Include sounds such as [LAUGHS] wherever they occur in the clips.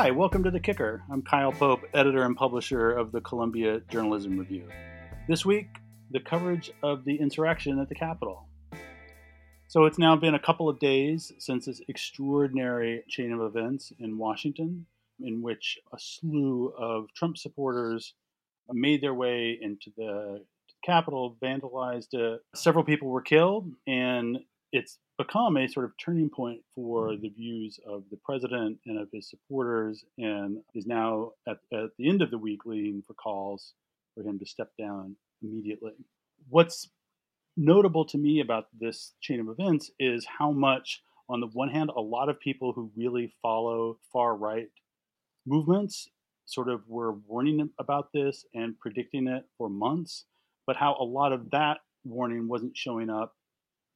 Hi, welcome to The Kicker. I'm Kyle Pope, editor and publisher of the Columbia Journalism Review. This week, the coverage of the insurrection at the Capitol. So it's now been a couple of days since this extraordinary chain of events in Washington, in which a slew of Trump supporters made their way into the Capitol, vandalized it. Several people were killed, and it's become a sort of turning point for mm-hmm. the views of the president and of his supporters, and is now at, at the end of the week leading for calls for him to step down immediately. What's notable to me about this chain of events is how much, on the one hand, a lot of people who really follow far right movements sort of were warning about this and predicting it for months, but how a lot of that warning wasn't showing up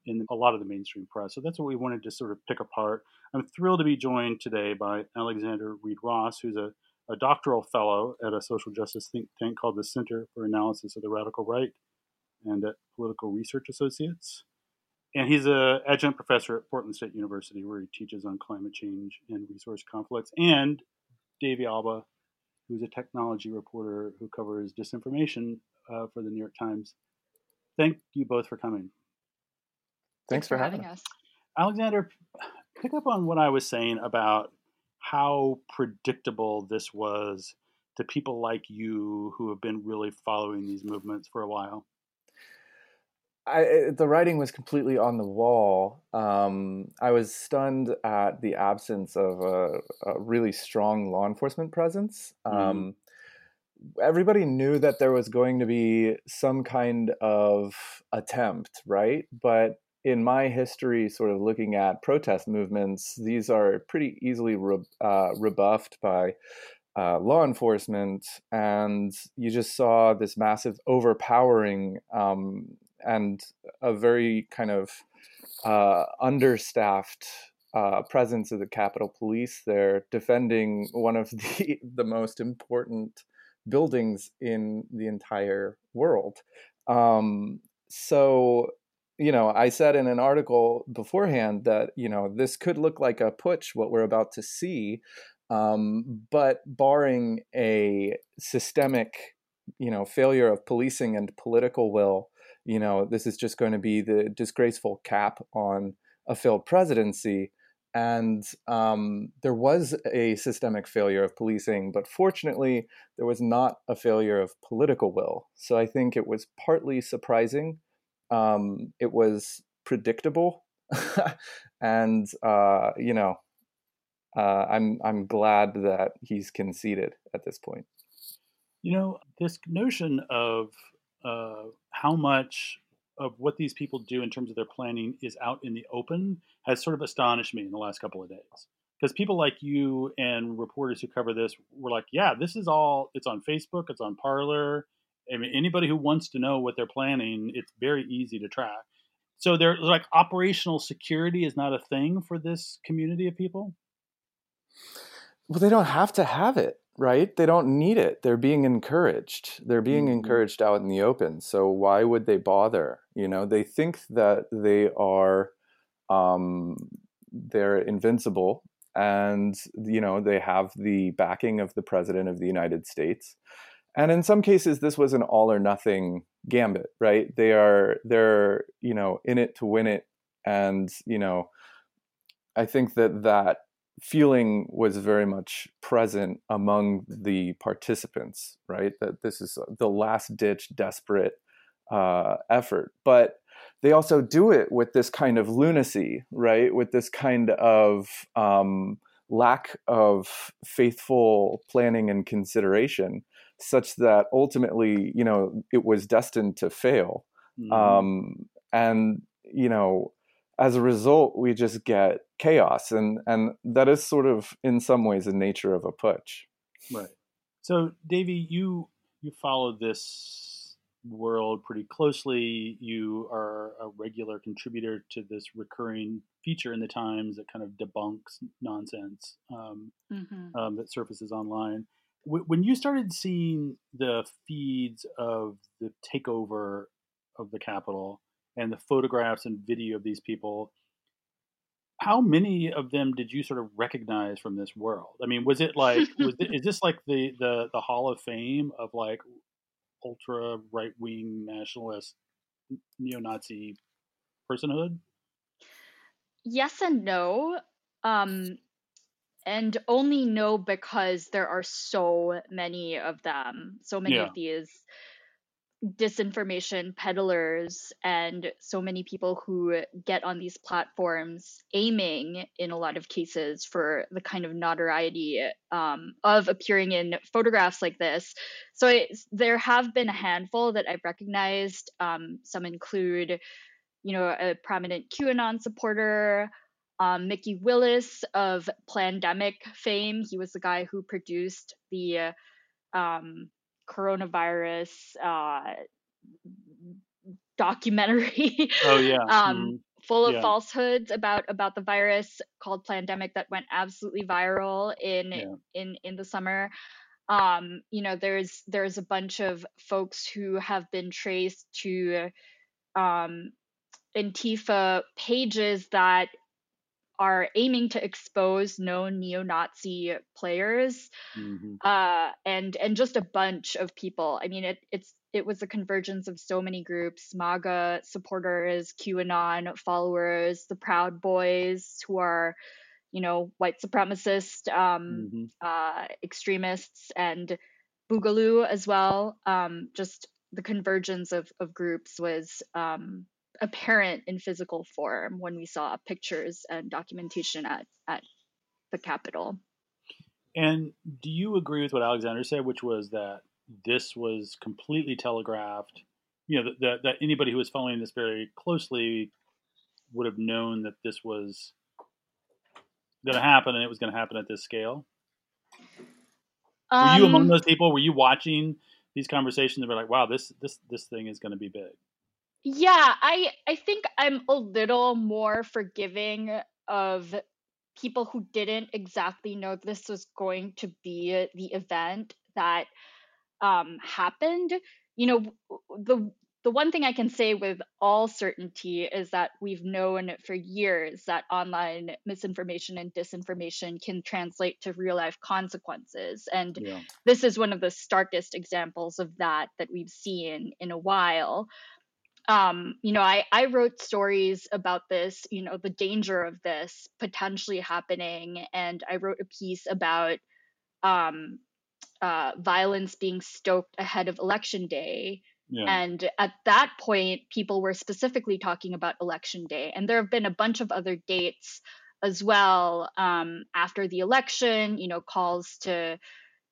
in a lot of the mainstream press. So that's what we wanted to sort of pick apart. I'm thrilled to be joined today by Alexander Reid Ross, who's a, a doctoral fellow at a social justice think tank called the Center for Analysis of the Radical Right and at Political Research Associates. And he's an adjunct professor at Portland State University, where he teaches on climate change and resource conflicts. And Davey Alba, who's a technology reporter who covers disinformation uh, for the New York Times. Thank you both for coming. Thanks, for, having us. Alexander, pick up on what I was saying about how predictable this was to people like you who have been really following these movements for a while. I, the writing was completely on the wall. Um, I was stunned at the absence of a, a really strong law enforcement presence. Mm-hmm. Um, everybody knew that there was going to be some kind of attempt, right? But in my history, sort of looking at protest movements, these are pretty easily re- uh, rebuffed by uh, law enforcement, and you just saw this massive overpowering um, and a very kind of uh, understaffed uh, presence of the Capitol Police there, defending one of [LAUGHS] the the most important buildings in the entire world. Um, so you know, I said in an article beforehand that you know this could look like a putsch, what we're about to see, um, but barring a systemic, you know, failure of policing and political will, you know, this is just going to be the disgraceful cap on a failed presidency. And um, there was a systemic failure of policing, but fortunately, there was not a failure of political will. So I think it was partly surprising um, it was predictable, [LAUGHS] and uh, you know, uh, I'm I'm glad that he's conceded at this point. You know, this notion of uh, how much of what these people do in terms of their planning is out in the open has sort of astonished me in the last couple of days. Because people like you and reporters who cover this were like, yeah, this is all, it's on Facebook, it's on Parler, I mean, anybody who wants to know what they're planning, it's very easy to track. So they're like operational security is not a thing for this community of people. Well, they don't have to have it, right? They don't need it. They're being encouraged. They're being mm-hmm. encouraged out in the open. So why would they bother? You know, they think that they are um, they're invincible and you know they have the backing of the president of the United States and in some cases this was an all or nothing gambit right? They are they're you know in it to win it. And you know i think that that feeling was very much present among the participants right? That this is the last ditch desperate uh, effort. But they also do it with this kind of lunacy right? With this kind of um, lack of faithful planning and consideration such that ultimately, you know, it was destined to fail. Mm-hmm. Um, and you know, as a result, we just get chaos, and and that is sort of in some ways the nature of a putsch. Right. So, Davey, you you follow this world pretty closely. You are a regular contributor to this recurring feature in the Times that kind of debunks nonsense um, mm-hmm. um, that surfaces online when you started seeing the feeds of the takeover of the Capitol and the photographs and video of these people, how many of them did you sort of recognize from this world? I mean, was it like [LAUGHS] was is this like the the the Hall of Fame of like ultra right wing nationalist neo Nazi personhood? Yes and no. Um, and only know because there are so many of them, so many Yeah. of these disinformation peddlers and so many people who get on these platforms aiming in a lot of cases for the kind of notoriety um, of appearing in photographs like this so I, there have been a handful that i've recognized um, some include you know a prominent qanon supporter um, Mikki Willis of plandemic fame he was the guy who produced the uh, um, coronavirus uh, documentary Oh yeah. [LAUGHS] um, Mhm. full of Yeah. falsehoods about about the virus called Plandemic that went absolutely viral in Yeah. in in the summer. Um, you know, there's there's a bunch of folks who have been traced to um, Antifa pages that are aiming to expose known neo-Nazi players Mhm. uh, and and just a bunch of people. I mean, it it's it was a convergence of so many groups: MAGA supporters, QAnon followers, the Proud Boys, who are, you know, white supremacist um, Mhm. uh, extremists, and Boogaloo as well. Um, just the convergence of of groups was um, apparent in physical form when we saw pictures and documentation at at the Capitol. And do you agree with what Alexander said, which was that this was completely telegraphed? You know, that, that, anybody who was following this very closely would have known that this was going to happen and it was going to happen at this scale. Were you among Um, those people? Were you watching these conversations and were like, "Wow, this this this thing is going to be big"? Yeah, I I think I'm a little more forgiving of people who didn't exactly know this was going to be the event that um, happened. You know, the the one thing I can say with all certainty is that we've known for years that online misinformation and disinformation can translate to real life consequences, and Yeah. this is one of the starkest examples of that that we've seen in a while um you know i i wrote stories about this you know the danger of this potentially happening and i wrote a piece about um uh violence being stoked ahead of election day Yeah. and at that point people were specifically talking about election day and there have been a bunch of other dates as well um after the election you know calls to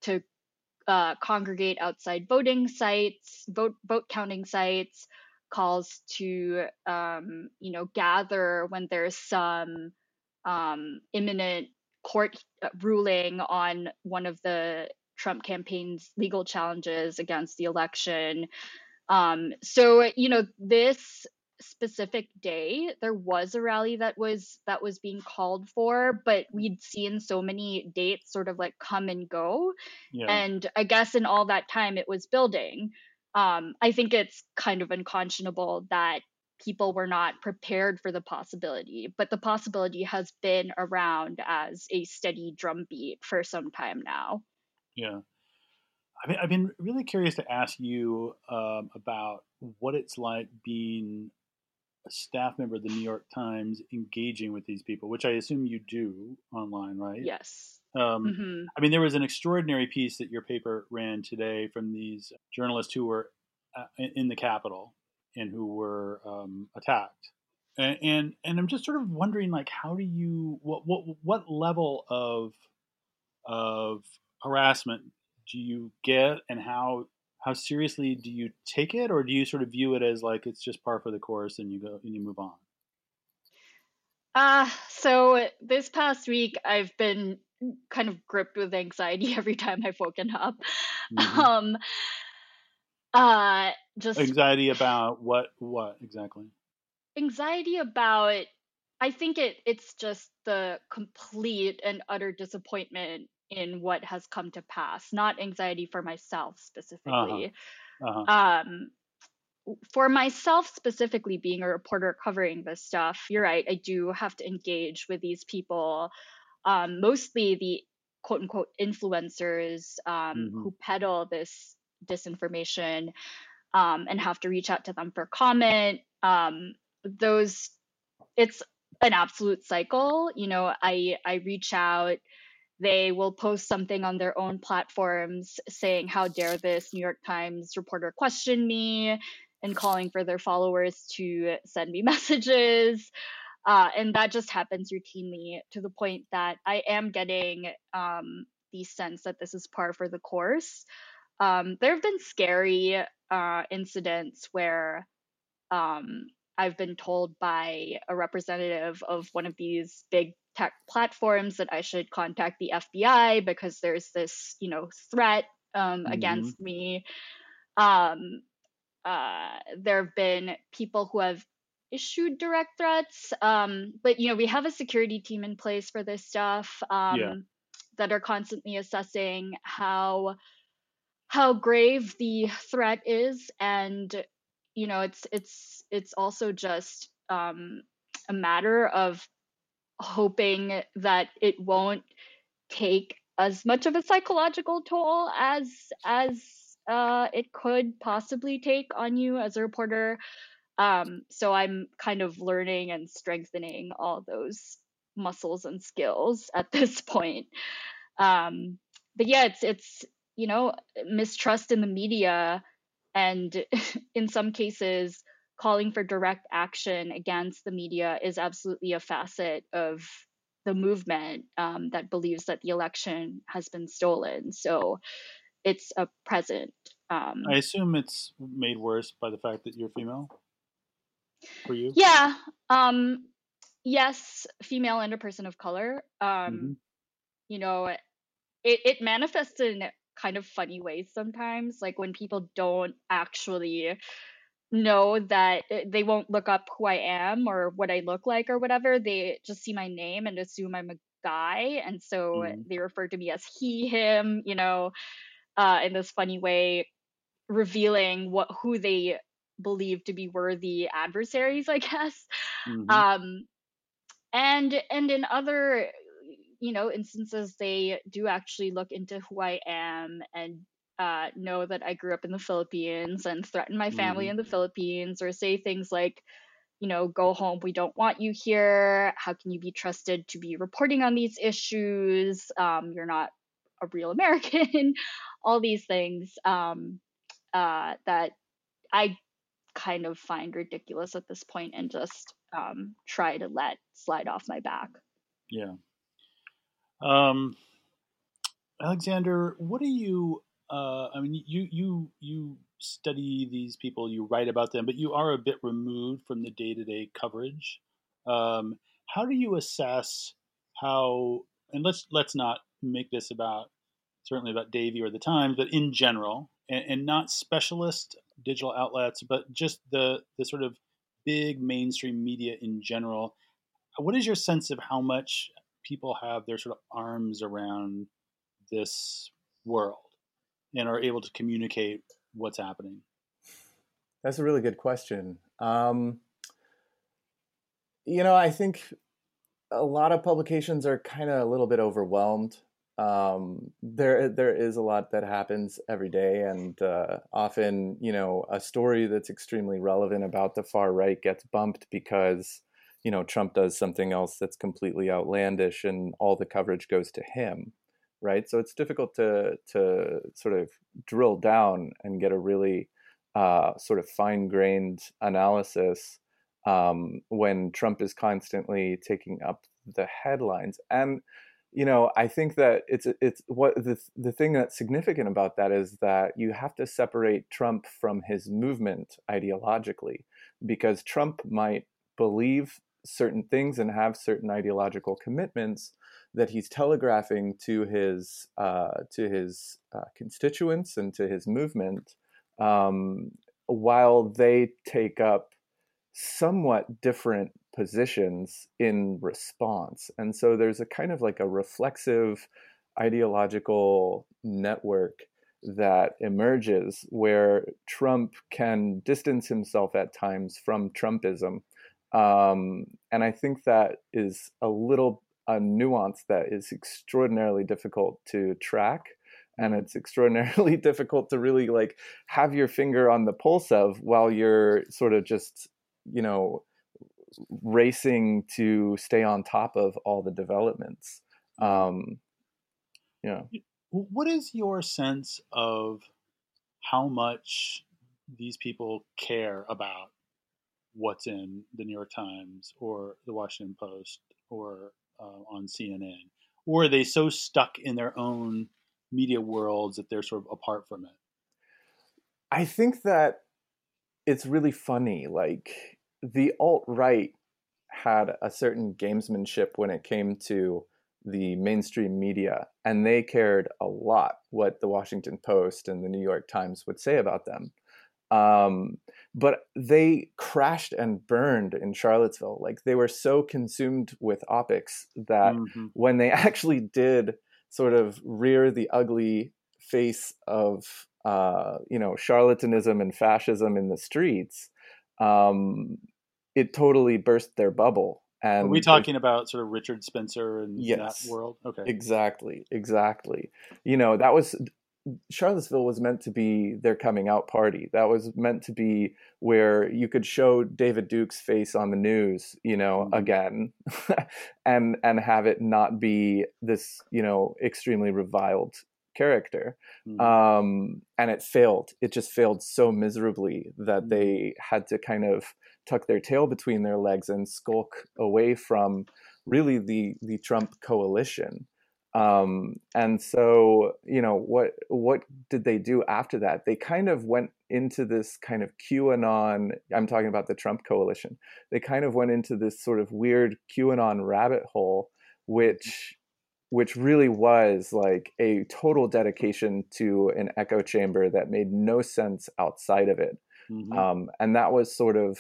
to uh, congregate outside voting sites, vote vote counting sites, calls to um, you know gather when there's some um, imminent court uh, ruling on one of the Trump campaign's legal challenges against the election. Um, so you know this specific day there was a rally that was that was being called for but we'd seen so many dates sort of like come and go Yeah. and i guess in all that time it was building um, i think it's kind of unconscionable that people were not prepared for the possibility but the possibility has been around as a steady drumbeat for some time now Yeah. I mean, I've been really curious to ask you um, about what it's like being a staff member of the New York Times engaging with these people, which I assume you do online, right? yes Um, hmm I mean, there was an extraordinary piece that your paper ran today from these journalists who were uh, in in the Capitol and who were um, attacked. And, and and I'm just sort of wondering, like, how do you what what what level of of harassment do you get, and how how seriously do you take it, or do you sort of view it as like it's just par for the course and you go and you move on? uh so this past week i've been kind of gripped with anxiety [LAUGHS] every time i've woken up Mhm. um uh just Anxiety about what what exactly? anxiety about i think it it's just the complete and utter disappointment in what has come to pass not anxiety for myself specifically Uh huh. um for myself specifically, being a reporter covering this stuff, you're right. I do have to engage with these people, um, mostly the quote unquote influencers um, mm-hmm. who peddle this disinformation um, and have to reach out to them for comment. Um, those, it's an absolute cycle. You know, I I reach out. They will post something on their own platforms saying, "How dare this New York Times reporter question me?" and calling for their followers to send me [LAUGHS] messages. Uh, and that just happens routinely to the point that I am getting um, the sense that this is par for the course. Um, there have been scary uh, incidents where um, I've been told by a representative of one of these big tech platforms that I should contact the FBI because there's this, you know, threat um, mm-hmm. against me. Um, uh, there have been people who have issued direct threats, um, but you know, we have a security team in place for this stuff um, yeah. that are constantly assessing how how grave the threat is and you know it's it's it's also just um, a matter of hoping that it won't take as much of a psychological toll as as uh, it could possibly take on you as a reporter. Um, so I'm kind of learning and strengthening all those muscles and skills at [LAUGHS] this point. Um, but yeah, it's it's you know, mistrust in the media and [LAUGHS] in some cases calling for direct action against the media is absolutely a facet of the movement um, that believes that the election has been stolen. So it's a present. Um, I assume it's made worse by the fact that you're female. For you? Yeah. Um, yes, female and a person of color. Um, mm-hmm. You know, it, it manifests in kind of funny ways sometimes like when people don't actually know that eh, they won't look up who I am or what I look like or whatever they just see my name and assume I'm a guy and so mm. they refer to me as he him you know uh, in this funny way revealing what who they believe to be worthy adversaries i guess mm-hmm. um and and in other you know instances they do actually look into who i am and uh, know that i grew up in the philippines and threaten my family mm. in the philippines or say things like you know go home we don't want you here how can you be trusted to be reporting on these issues um, you're not a real american [LAUGHS] all these things um, uh, that i kind of find ridiculous at this point and just um, try to let slide off my back yeah um, Alexander, what do you? Uh, I mean, you you you study these people, you write about them, but you are a bit removed from the day to day coverage. Um, how do you assess how? And let's let's not make this about certainly about Davey or the Times, but in general, and, and not specialist digital outlets, but just the the sort of big mainstream media in general. What is your sense of how much people have their sort of arms around this world and are able to communicate what's happening? That's a really good question. Um, you know, I think a lot of publications are kind of a little bit overwhelmed. Um, there, there is a lot that happens every day, and uh, often, you know, a story that's extremely relevant about the far right gets bumped because you know Trump does something else that's completely outlandish and all the coverage goes to him right? So it's difficult to to sort of drill down and get a really uh, sort of fine-grained analysis um, when Trump is constantly taking up the headlines. And you know i think that it's it's what the the thing that's significant about that is that you have to separate trump from his movement ideologically because trump might believe certain things and have certain ideological commitments that he's telegraphing to his uh, to his uh, constituents and to his movement, um, while they take up somewhat different positions in response. And so there's a kind of like a reflexive ideological network that emerges where Trump can distance himself at times from Trumpism. Um, and I think that is a little a nuance that is extraordinarily difficult to track and it's extraordinarily [LAUGHS] difficult to really like have your finger on the pulse of while you're sort of just you know racing to stay on top of all the developments um yeah what is your sense of how much these people care about what's in the New York Times or the Washington Post or uh, on CNN? Or are they so stuck in their own media worlds that they're sort of apart from it? I think that it's really funny. Like the alt right had a certain gamesmanship when it came to the mainstream media, and they cared a lot what the Washington Post and the New York Times would say about them. Um, but they crashed and burned in Charlottesville. Like they were so consumed with optics that mm-hmm. when they [LAUGHS] actually did sort of rear the ugly face of uh, you know charlatanism and fascism in the streets, um, it totally burst their bubble. And are we talking about sort of Richard Spencer and yes, that world? Okay, exactly, exactly. You know that was Charlottesville was meant to be their coming out party. That was meant to be where you could show David Duke's face on the news, you know, mm-hmm. again, [LAUGHS] and and have it not be this, you know, extremely reviled character. Mm-hmm. Um, and it failed. It just failed so miserably that mm-hmm. they had to kind of tuck their tail between their legs and skulk away from really the the Trump coalition. Um, and so you know what what did they do after that? They kind of went into this kind of qanon i'm talking about the trump coalition. They kind of went into this sort of weird qanon rabbit hole which which really was like a total dedication to an echo chamber that made no sense outside of it. Mm-hmm. um, and that was sort of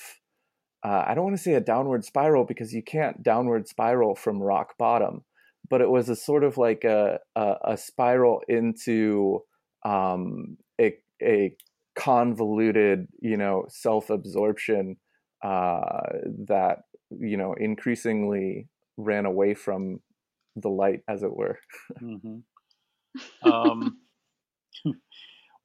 uh, i don't want to say a downward spiral because you can't downward spiral from rock bottom but it was a sort of like a a, a spiral into um, a a convoluted, you know, self absorption uh, that you know increasingly ran away from the light, as it were. mm-hmm. um, [LAUGHS]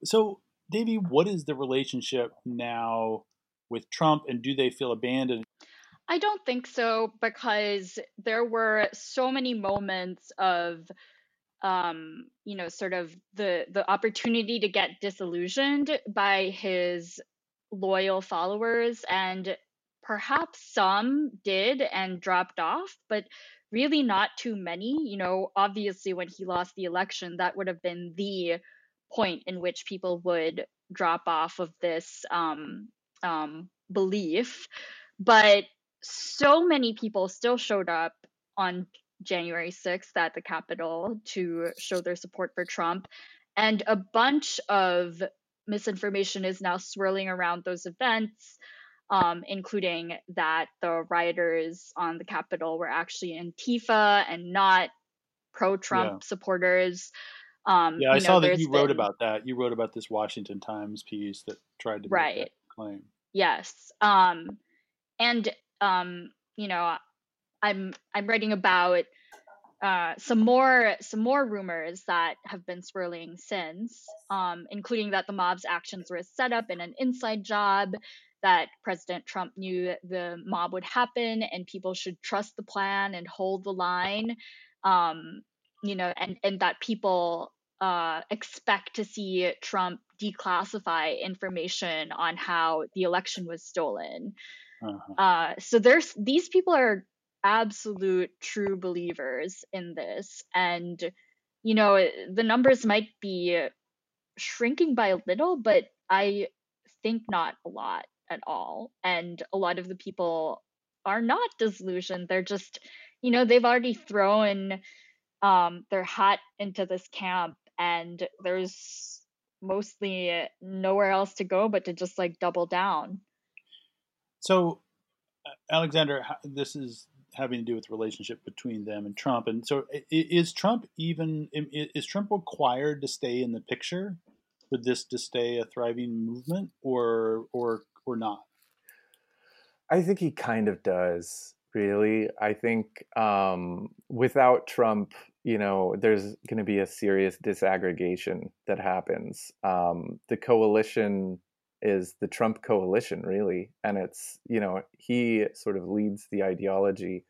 so, Davey, what is the relationship now with Trump, and do they feel abandoned? I don't think so because there were so many moments of um you know sort of the the opportunity to get disillusioned by his loyal followers and perhaps some did and dropped off but really not too many you know obviously when he lost the election that would have been the point in which people would drop off of this um um belief but so many people still showed up on January 6th at the Capitol to show their support for Trump. And a bunch of misinformation is now swirling around those events, um, including that the rioters on the Capitol were actually Antifa and not pro Trump yeah. supporters. Um, yeah, I saw that you wrote about that. You wrote about this Washington Times piece that tried to right. Claim. Yes. Um, and um, you know, I'm I'm writing about uh, some more some more rumors that have been swirling since, um, including that the mob's actions were set up in an inside job, that President Trump knew the mob would happen, and people should trust the plan and hold the line, um, you know, and and that people uh, expect to see Trump declassify information on how the election was stolen. Uh-huh. Uh, so there's these people are absolute true believers in this, and you know the numbers might be shrinking by a little, but I think not a lot at all. And a lot of the people are not disillusioned; they're just, you know, they've already thrown um, their hat into this camp, and there's mostly nowhere else to go but to just like double down. So, uh, Alexander, this is having to do with the relationship between them and Trump. And so, is Trump even is Trump required to stay in the picture for this to stay a thriving movement, or or or not? I think he kind of does. Really, I think um, without Trump, you know, there's going to be a serious disaggregation that happens. Um, the coalition is the Trump coalition, really, and it's you know he sort of leads the ideology.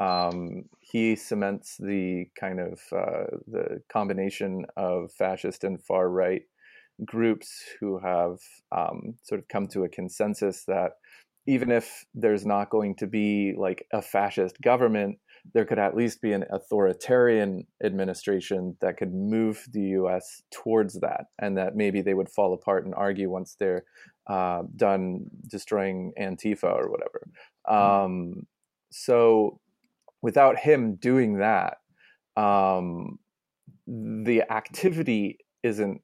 Um, he cements the kind of uh, the combination of fascist and far right groups who have um, sort of come to a consensus that even if there's not going to be like a fascist government, there could at least be an authoritarian administration that could move the US towards that, and that maybe they would fall apart and argue once they're uh, done destroying Antifa or whatever. Mm-hmm. Um, so, without him doing that, um, the activity isn't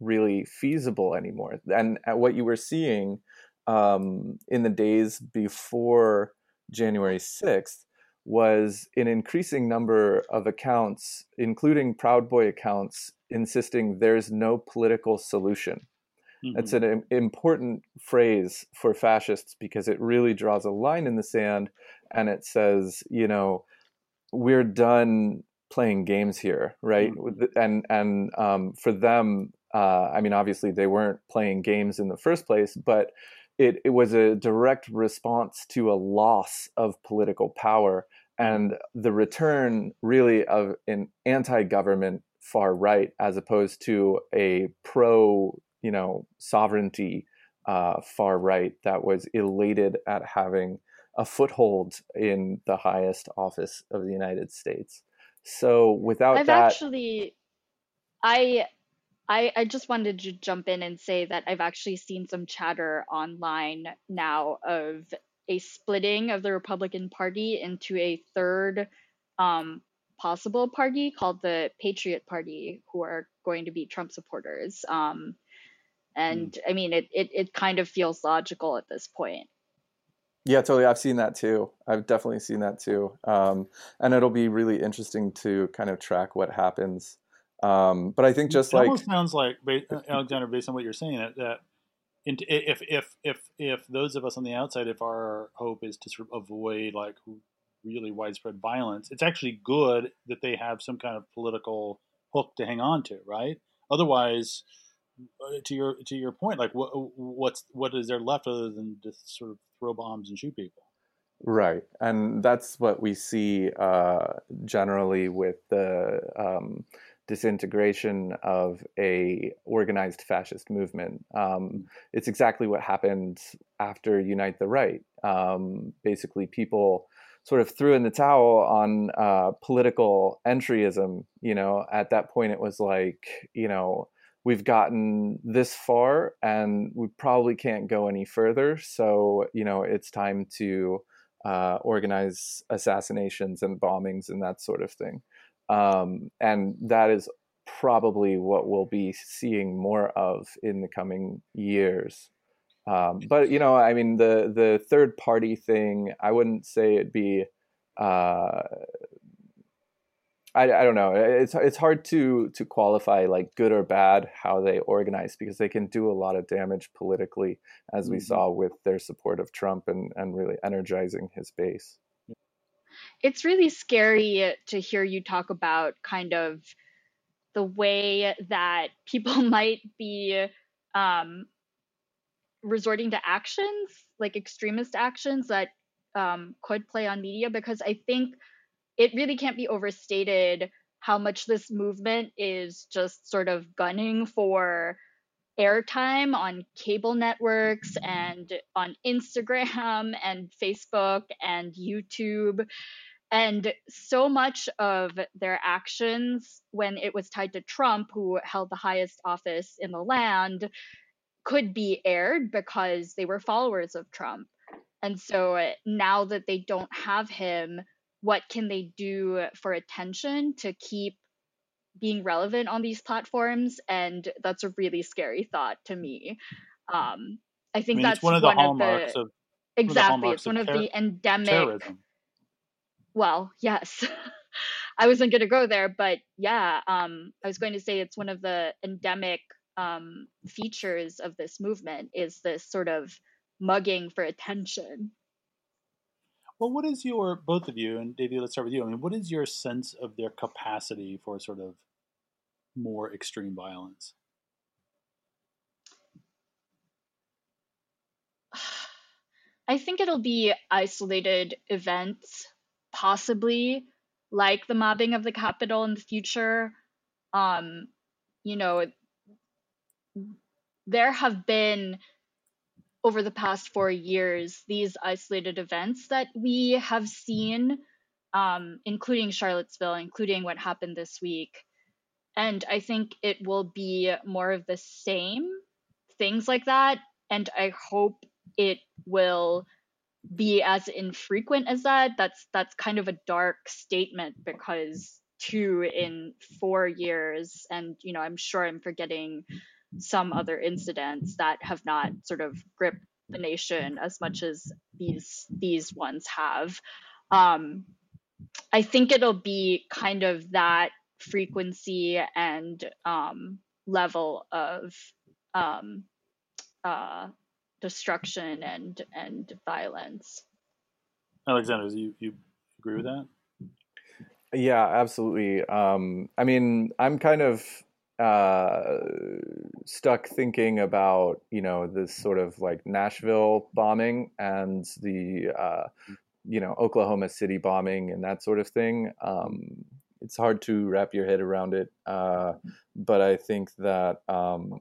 really feasible anymore. And what you were seeing um, in the days before January 6th was an increasing number of accounts, including Proud Boy accounts, insisting there's no political solution. Mm-hmm. It's an important phrase for fascists because it really draws a line in the sand and it says, you know, we're done playing games here, right? Mm-hmm. And and um, for them, uh, I mean, obviously they weren't playing games in the first place, but it, it was a direct response to a loss of political power and the return really of an anti-government far right as opposed to a pro you know sovereignty uh, far right that was elated at having a foothold in the highest office of the United States. So without I've that, actually, I I, I just wanted to jump in and say that I've actually seen some chatter online now of a splitting of the Republican Party into a third um, possible party called the Patriot Party, who are going to be Trump supporters. Um, and mm. I mean, it, it, it kind of feels logical at this point. Yeah, totally. I've seen that too. I've definitely seen that too. Um, and it'll be really interesting to kind of track what happens um, but I think just it like almost sounds like uh, Alexander, based on what you're saying, that if if if if those of us on the outside, if our hope is to sort of avoid like really widespread violence, it's actually good that they have some kind of political hook to hang on to, right? Otherwise, uh, to your to your point, like what what's what is there left other than just sort of throw bombs and shoot people? Right, and that's what we see uh, generally with the. Um, disintegration of a organized fascist movement. Um, it's exactly what happened after Unite the Right. Um, basically, people sort of threw in the towel on uh, political entryism. You know, at that point, it was like, you know, we've gotten this far and we probably can't go any further. So, you know, it's time to uh, organize assassinations and bombings and that sort of thing. Um, and that is probably what we'll be seeing more of in the coming years. Um, but you know, I mean, the the third party thing, I wouldn't say it'd be. Uh, I, I don't know. It's it's hard to to qualify like good or bad how they organize because they can do a lot of damage politically, as we mm-hmm. saw with their support of Trump and and really energizing his base it's really scary to hear you talk about kind of the way that people [LAUGHS] might be um, resorting to actions, like extremist actions that um, could play on media, because I think it really can't be overstated how much this movement is just sort of gunning for airtime on cable networks and on Instagram [LAUGHS] and Facebook and YouTube. And so much of their actions, when it was tied to Trump, who held the highest office in the land, could be aired because they were followers of Trump. And so now that they don't have him, what can they do for attention to keep being relevant on these platforms? And that's a really scary thought to me. Um, I think I mean, that's one of the one hallmarks of, the, of exactly. It's one of, ter- the endemic terrorism well, yes. [LAUGHS] I wasn't going to go there, but yeah, um, I was going to say it's one of the endemic um, features of this movement is this sort of mugging for attention. Well, what is your both of you and Davey? Let's start with you. I mean, what is your sense of their capacity for sort of more extreme violence? I think it'll be isolated events, possibly like the mobbing of the Capitol in the future. Um, you know, there have been over the past four years these isolated events that we have seen, um, including Charlottesville, including what happened this week. And I think it will be more of the same things like that. And I hope it will be as infrequent as that. That's that's kind of a dark statement because two in four years, and you know, I'm sure I'm forgetting some other incidents that have not sort of gripped the nation as much as these these ones have. Um, I think it'll be kind of that frequency and um, level of um, uh, destruction and and violence. Alexander, do you, you agree with that? Yeah, absolutely. Um, I mean, I'm kind of uh, stuck thinking about you know this sort of like Nashville bombing and the uh, you know Oklahoma City bombing and that sort of thing. Um, it's hard to wrap your head around it, uh, but I think that um,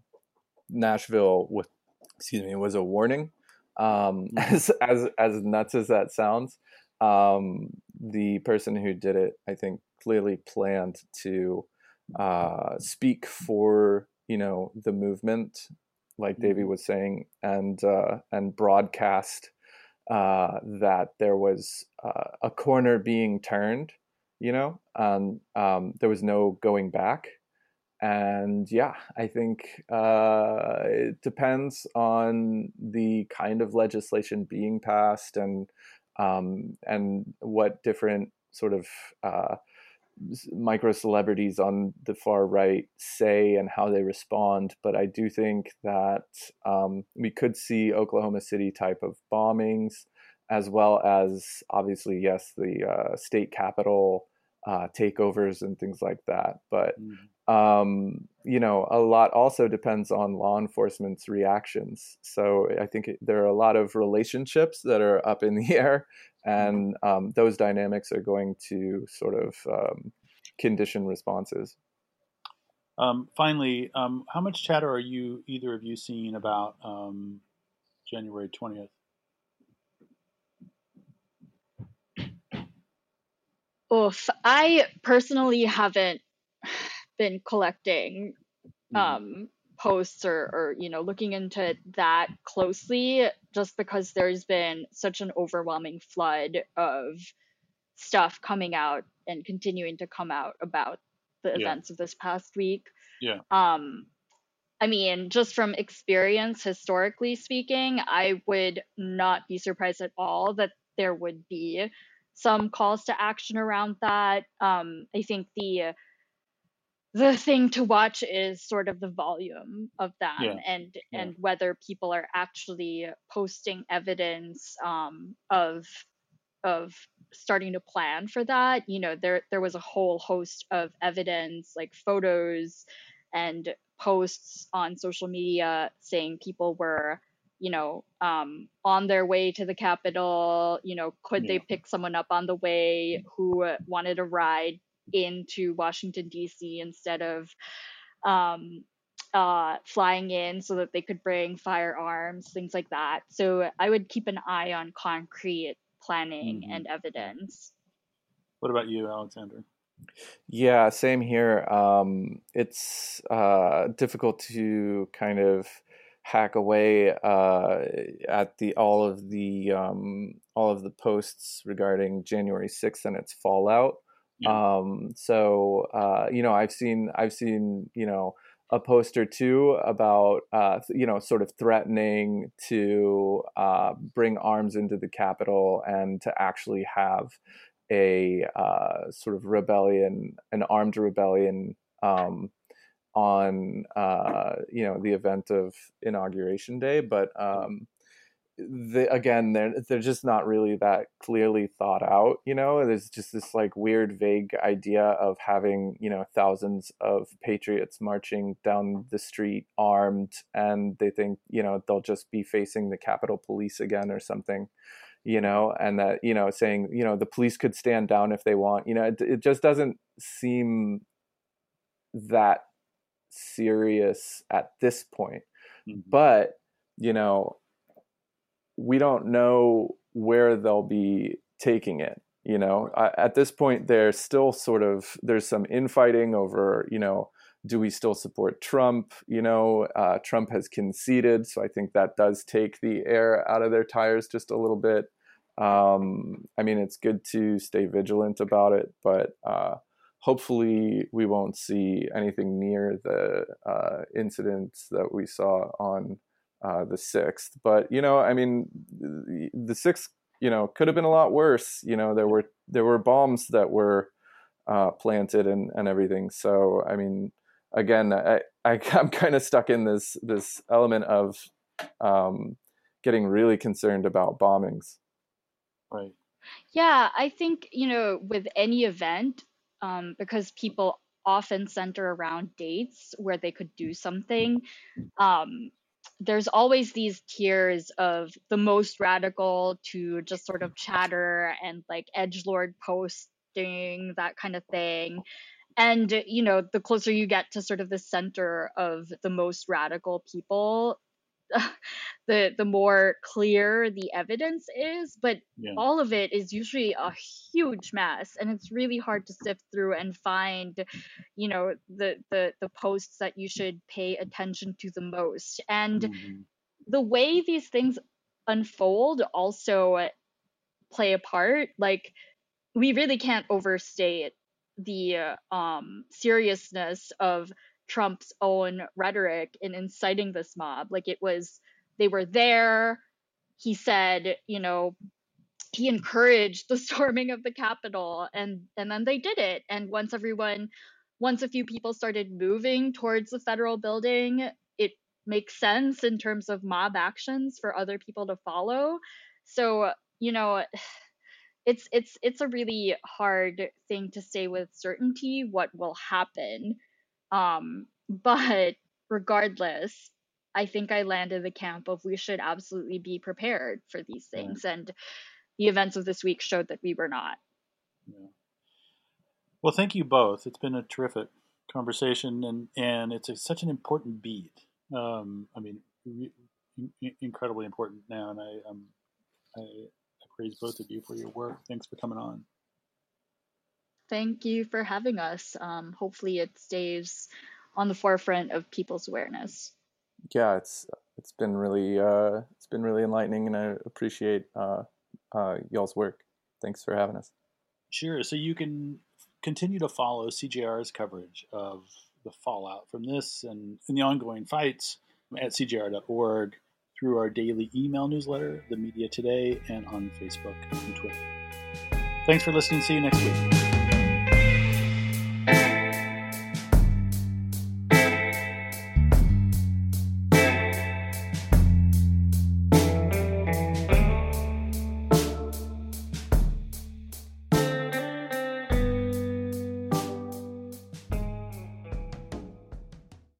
Nashville, with excuse me, was a warning. Um, mm-hmm. [LAUGHS] as as as nuts as that sounds, um, the person who did it, I think, clearly planned to uh, speak for you know the movement, like mm-hmm. Davey was saying, and uh, and broadcast uh, that there was uh, a corner being turned, you know, and um, there was no going back. And yeah, I think uh, it depends on the kind of legislation being passed and um, and what different sort of uh, micro celebrities on the far right say and how they respond. But I do think that um, we could see Oklahoma City type of bombings, as well as obviously, yes, the uh, state capital uh, takeovers and things like that. But mm. um, you know, a lot also depends on law enforcement's reactions. So I think it, there are a lot of relationships that are up in the [LAUGHS] air, and um, those dynamics are going to sort of um, condition responses. Um, finally, um, how much chatter are you either of you seeing about um, January twentieth? Oof, I personally haven't [SIGHS] been collecting mm-hmm. Posts or, or you know looking into that closely, just because there's been such an overwhelming flood of stuff coming out and continuing to come out about the yeah. events of this past week. Yeah. Um, I mean, just from experience, historically speaking, I would not be surprised at all that there would be some calls to action around that. Um, I think the the thing to watch is sort of the volume of them yeah. and yeah. and whether people are actually posting evidence um, of of starting to plan for that you know there there was a whole host of evidence like photos and posts on social media saying people were you know, um, on their way to the Capitol, you know, could yeah. they pick someone up on the way who wanted a ride into Washington, D.C. instead of um, uh, flying in so that they could bring firearms, things like that. So I would keep an eye on concrete planning mm-hmm. and evidence. What about you, Alexander? Yeah, same here. Um, it's uh, difficult to kind of hack away uh, at the all of the um, all of the posts regarding January 6th and its fallout. Yeah. Um, so uh, you know, I've seen I've seen you know a post or two about uh, you know sort of threatening to uh, bring arms into the Capitol and to actually have a uh, sort of rebellion, an armed rebellion. Um, on uh, you know the event of inauguration day, but um, they, again they're they're just not really that clearly thought out. You know, there's just this like weird, vague idea of having you know thousands of patriots marching down the street armed, and they think you know they'll just be facing the Capitol Police again or something you know, and that, you know, saying, you know, the police could stand down if they want, you know, it, it just doesn't seem that serious at this point. Mm-hmm. But, you know, we don't know where they'll be taking it. You know, at this point, there's still sort of there's some infighting over, you know, do we still support Trump? You know, uh, Trump has conceded, so I think that does take the air out of their tires just a little bit. Um, I mean, it's good to stay vigilant about it, but uh, hopefully we won't see anything near the uh, incidents that we saw on uh, the sixth. But you know, I mean, the sixth, you know, could have been a lot worse. You know, there were there were bombs that were uh, planted and and everything. So I mean, again, I, I [LAUGHS] am kind of stuck in this this element of um, getting really concerned about bombings. Right. Yeah, I think you know with any event, um, because people often center around dates where they could do something. Um, there's always these tiers of the most radical to just sort of chatter and like edge lord posting that kind of thing. And you know the closer you get to sort of the center of the most radical people [LAUGHS] the the more clear the evidence is but yeah. all of it is usually a huge mess and it's really hard to sift through and find you know the the the posts that you should pay attention to the most and mm-hmm. the way these things unfold also play a part like we really can't overstate the um seriousness of Trump's own rhetoric in inciting this mob. Like it was, they were there. He said, you know, he encouraged the [LAUGHS] storming of the Capitol, and and then they did it. And once everyone, once a few people started moving towards the federal building, it makes sense in terms of mob actions for other people to follow. So you know. [SIGHS] It's it's it's a really hard thing to say with certainty what will happen um, but regardless, I think I landed the camp of we should absolutely be prepared for these things. Yeah. And the events of this week showed that we were not. Yeah. Well, thank you both. It's been a terrific conversation, and, and it's a, such an important beat. Um, I mean, re- incredibly important now, and I, um, I, I praise both of you for your work. Thanks for coming on. Thank you for having us. Um, hopefully, it stays on the forefront of people's awareness. Yeah, it's it's been really uh, it's been really enlightening, and I appreciate uh, uh, y'all's work. Thanks for having us. Sure. So you can continue to follow CJR's coverage of the fallout from this and, and the ongoing fights at CJR.org through our daily email newsletter, The Media Today, and on Facebook and Twitter. Thanks for listening. See you next week.